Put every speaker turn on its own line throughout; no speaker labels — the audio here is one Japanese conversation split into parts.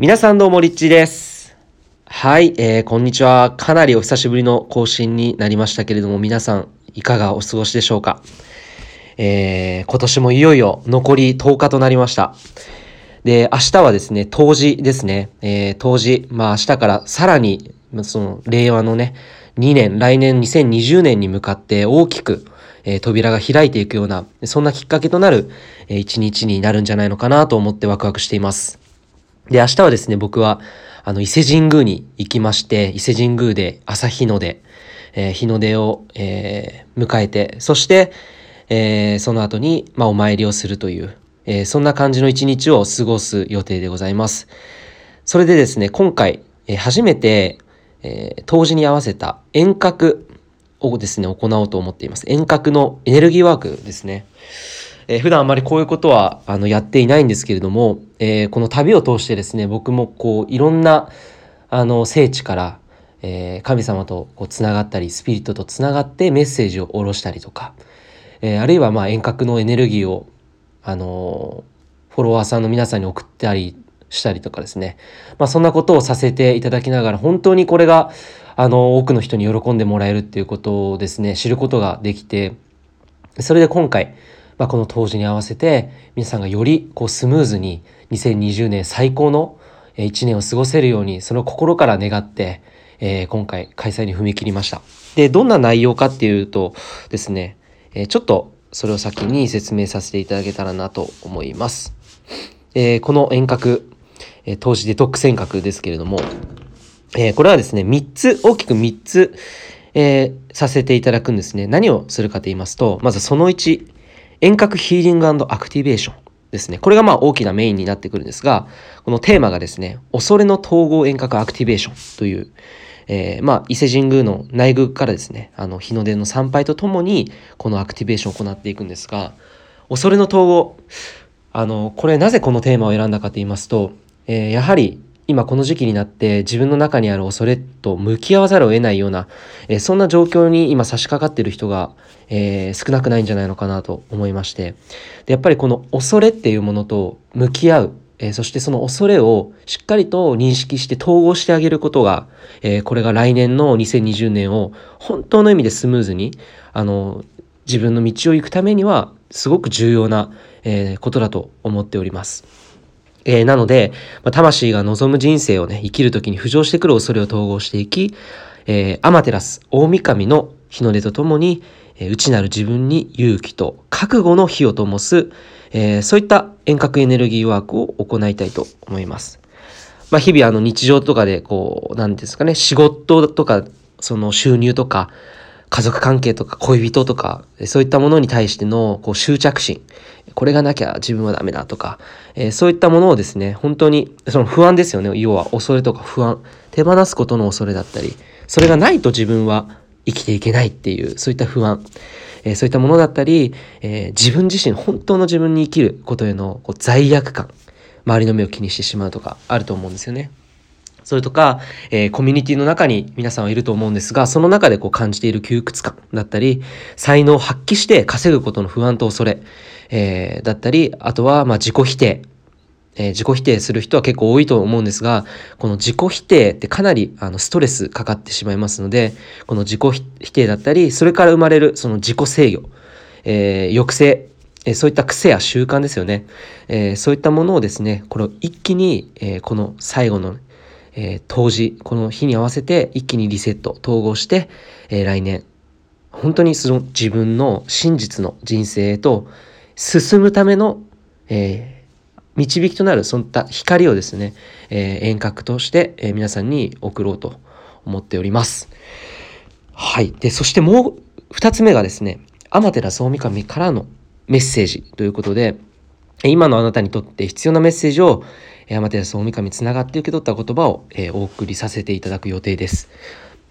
皆さんどうもリッチーです。はい、えー、こんにちは。かなりお久しぶりの更新になりましたけれども、皆さんいかがお過ごしでしょうか？えー、今年もいよいよ残り10日となりました。で、明日はですね、冬至ですね。えー、冬至、まあ明日からさらに、その、令和のね、2年、来年2020年に向かって大きく、えー扉が開いていくような、そんなきっかけとなる、えー一日になるんじゃないのかなと思ってワクワクしています。で、明日はですね、僕は、あの、伊勢神宮に行きまして、伊勢神宮で朝日の出、えー日の出を、えー迎えて、そして、えーその後に、まあ、お参りをするという、えそんな感じの一日を過ごす予定でございます。それでですね、今回、え初めて、えー冬至に合わせた遠隔をですね、行おうと思っています。遠隔のエネルギーワークですね。えー普段あまりこういうことはあのやっていないんですけれども、えーこの旅を通してですね僕もこういろんなあの聖地から、えー神様とこうつながったりスピリットとつながってメッセージを下ろしたりとか、えーあるいはまあ遠隔のエネルギーをあのフォロワーさんの皆さんに送ったりしたりとかですね、まあ、そんなことをさせていただきながら本当にこれがあの多くの人に喜んでもらえるっていうことをですね知ることができてそれで今回、まあ、この当時に合わせて皆さんがよりこうスムーズに2020年最高のえー一年を過ごせるようにそれを心から願って、えー今回開催に踏み切りました。で、どんな内容かっていうとですね、えーちょっとそれを先に説明させていただけたらなと思います。えーこの遠隔、えー投資デトックス遠隔ですけれども、えこれはですね、3つ、大きく3つ、えさせていただくんですね。何をするかと言いますと、まずその1、遠隔ヒーリングアクティベーションですね。これがまあ大きなメインになってくるんですが、このテーマがですね、恐れの統合遠隔アクティベーションという、えーまあ、伊勢神宮の内宮からですね、あの、日の出の参拝とともに、このアクティベーションを行っていくんですが、恐れの統合、あの、これなぜこのテーマを選んだかと言いますと、えーやはり今この時期になって自分の中にある恐れと向き合わざるを得ないような、えーそんな状況に今差し掛かっている人が、えー少なくないんじゃないのかなと思いましてでやっぱりこの恐れっていうものと向き合う、えーそしてその恐れをしっかりと認識して統合してあげることが、えこれが来年の2020年を本当の意味でスムーズにあの自分の道を行くためにはすごく重要な、えことだと思っております。えーなので、まあ、魂が望む人生をね、生きるときに浮上してくる恐れを統合していき、えーアマテラス、大神の日の出とともに、えー内なる自分に勇気と覚悟の火を灯す、えーそういった遠隔エネルギーワークを行いたいと思います。まあ、日々あの日常とかでこう、なんですかね、仕事とか、その収入とか、家族関係とか恋人とか、そういったものに対してのこう執着心、これがなきゃ自分はダメだとか、えーそういったものをですね、本当に、その不安ですよね。要は恐れとか不安、手放すことの恐れだったり、それがないと自分は生きていけないっていう、そういった不安、えーそういったものだったり、えー自分自身、本当の自分に生きることへのこう罪悪感、周りの目を気にしてしまうとかあると思うんですよね。それとか、えーコミュニティの中に皆さんはいると思うんですが、その中でこう感じている窮屈感だったり、才能を発揮して稼ぐことの不安と恐れ、えーだったり、あとはま自己否定。え自己否定する人は結構多いと思うんですが、この自己否定ってかなりあのストレスかかってしまいますので、この自己否定だったり、それから生まれるその自己制御、えー抑制、えーそういった癖や習慣ですよね。えーそういったものをですね、これを一気に、えこの最後の、えー当時、この日に合わせて一気にリセット、統合して、えー来年、本当にその自分の真実の人生へと進むための、えー導きとなるそういった光をですね、え遠隔として、え皆さんに送ろうと思っております。はい。で、そしてもう二つ目がですね、アマテラス大神からのメッセージということで、今のあなたにとって必要なメッセージを、えーアマテラス大神につながって受け取った言葉を、えーお送りさせていただく予定です。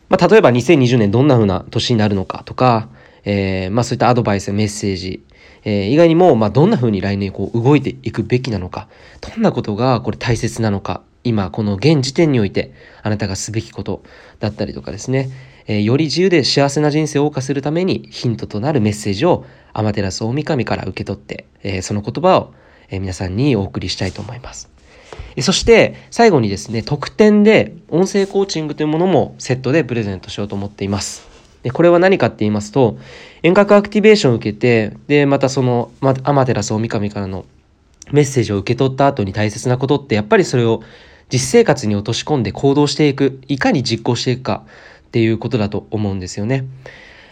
まあ、例えば2020年どんな風な年になるのかとか、えーまあそういったアドバイスやメッセージ、えー以外にも、まあどんな風に来年こう動いていくべきなのか、どんなことがこれ大切なのか、今この現時点においてあなたがすべきことだったりとかですね、えーより自由で幸せな人生を謳歌するためにヒントとなるメッセージをアマテラス大神から受け取って、えーその言葉を、え皆さんにお送りしたいと思います。そして最後にですね、特典で音声コーチングというものもセットでプレゼントしようと思っています。でこれは何かって言いますと、遠隔アクティベーションを受けて、で、またその、ま、アマテラス大神からのメッセージを受け取った後に大切なことって、やっぱりそれを実生活に落とし込んで行動していく、いかに実行していくかっていうことだと思うんですよね。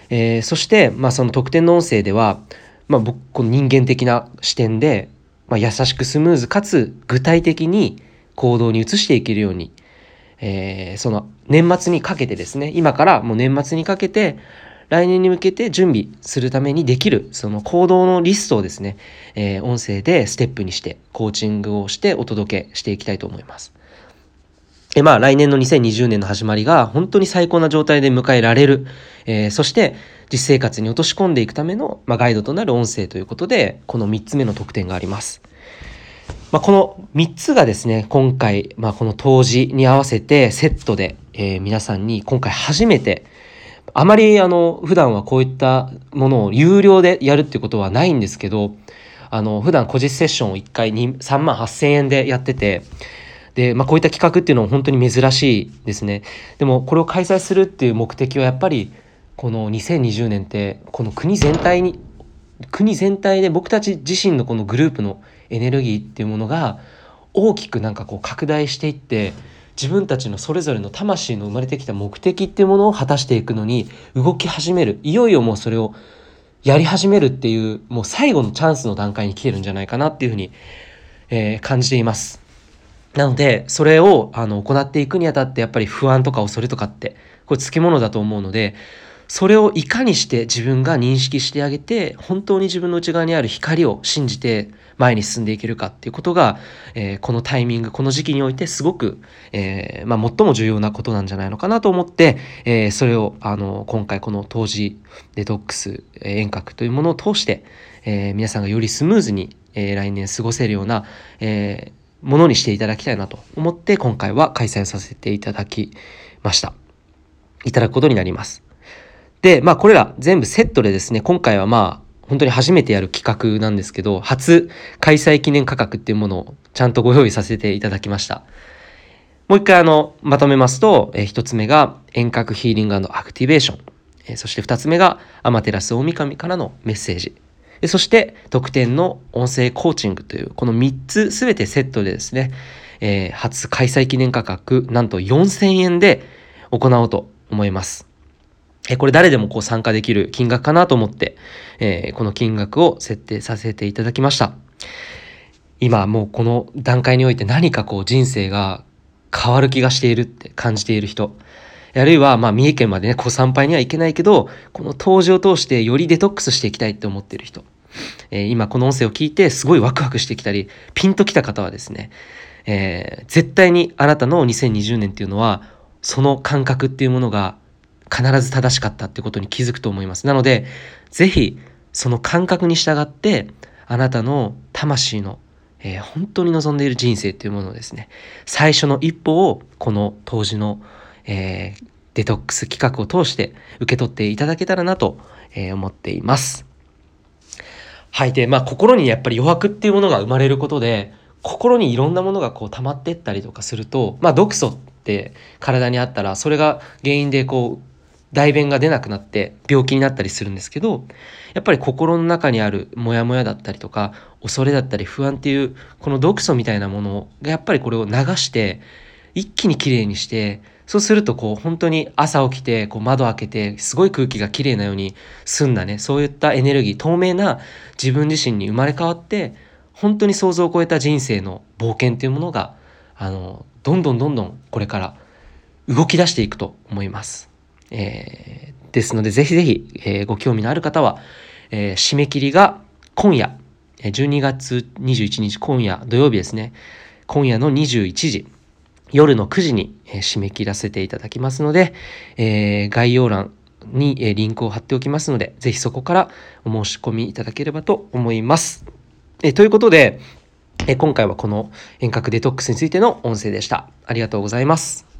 えー、そして、まあ、その特典の音声では、まあ、僕この人間的な視点で、まあ、優しくスムーズかつ具体的に行動に移していけるように、えー、その年末にかけてですね今からもう年末にかけて来年に向けて準備するためにできるその行動のリストをですね、えー、音声でステップにしてコーチングをしてお届けしていきたいと思います。えまあ来年の2020年の始まりが本当に最高な状態で迎えられる、えー、そして実生活に落とし込んでいくための、まあ、ガイドとなる音声ということでこの3つ目の特典があります。まあ、この3つがですね今回、まあ、この当時に合わせてセットで、えー、皆さんに今回初めてあまりあの普段はこういったものを有料でやるっていうことはないんですけどあの普段個実セッションを1回3万8000円でやっててで、まあ、こういった企画っていうのは本当に珍しいですね。でもこれを開催するっていう目的はやっぱりこの2020年ってこの国全体に国全体で僕たち自身のこのグループのエネルギーっていうものが大きくなんかこう拡大していって自分たちのそれぞれの魂の生まれてきた目的っていうものを果たしていくのに動き始めるいよいよもうそれをやり始めるっていうもう最後のチャンスの段階に来てるんじゃないかなっていうふうに、えー、感じています。なので、それをあの行っていくにあたってやっぱり不安とか恐れとかって、これつきものだと思うので、それをいかにして自分が認識してあげて、本当に自分の内側にある光を信じて前に進んでいけるかっていうことが、えー、このタイミング、この時期においてすごく、えー、まあ、最も重要なことなんじゃないのかなと思って、えー、それを、あの、今回この当時デトックス、遠隔というものを通して、え皆さんがよりスムーズに、え来年過ごせるような、えーものにしていただきたいなと思って今回は開催させていただきました。いただくことになります。で、まあこれら全部セットでですね、今回はまあ本当に初めてやる企画なんですけど、初開催記念価格っていうものをちゃんとご用意させていただきました。もう一回あの、まとめますと、えー、一つ目が遠隔ヒーリングアクティベーション。えー、そして二つ目がアマテラス大神からのメッセージ。そして特典の音声コーチングというこの3つ全てセットでですね、えー、初開催記念価格なんと4000円で行おうと思います。えこれ誰でもこう参加できる金額かなと思って、えー、この金額を設定させていただきました。今もうこの段階において何かこう人生が変わる気がしているって感じている人、あるいは、まあ、三重県までね、こう参拝には行けないけど、この当時を通してよりデトックスしていきたいって思ってる人。えー、今この音声を聞いてすごいワクワクしてきたり、ピンときた方はですね、えー、絶対にあなたの2020年っていうのは、その感覚っていうものが必ず正しかったってことに気づくと思います。なので、ぜひ、その感覚に従って、あなたの魂の、えー、本当に望んでいる人生っていうものをですね、最初の一歩を、この当時のえー、デトックス企画を通して受け取っていただけたらなと、えー、思っています。はい。で、まあ、心にやっぱり余白っていうものが生まれることで、心にいろんなものがこう溜まってったりとかすると、まあ、毒素って体にあったら、それが原因でこう、代弁が出なくなって病気になったりするんですけど、やっぱり心の中にあるモヤモヤだったりとか、恐れだったり不安っていう、この毒素みたいなものがやっぱりこれを流して、一気にきれいにして、そうするとこう本当に朝起きてこう窓開けてすごい空気がきれいなように澄んだね。そういったエネルギー透明な自分自身に生まれ変わって本当に想像を超えた人生の冒険っていうものがあのどんどんどんどんこれから動き出していくと思います。えー、ですのでぜひぜひ、えー、ご興味のある方は、えー、締め切りが今夜。12月21日今夜土曜日ですね。今夜の21時。夜の9時に、え締め切らせていただきますので、えー、概要欄に、えリンクを貼っておきますので、ぜひそこからお申し込みいただければと思います。えということで、え今回はこの遠隔デトックスについての音声でした。ありがとうございます。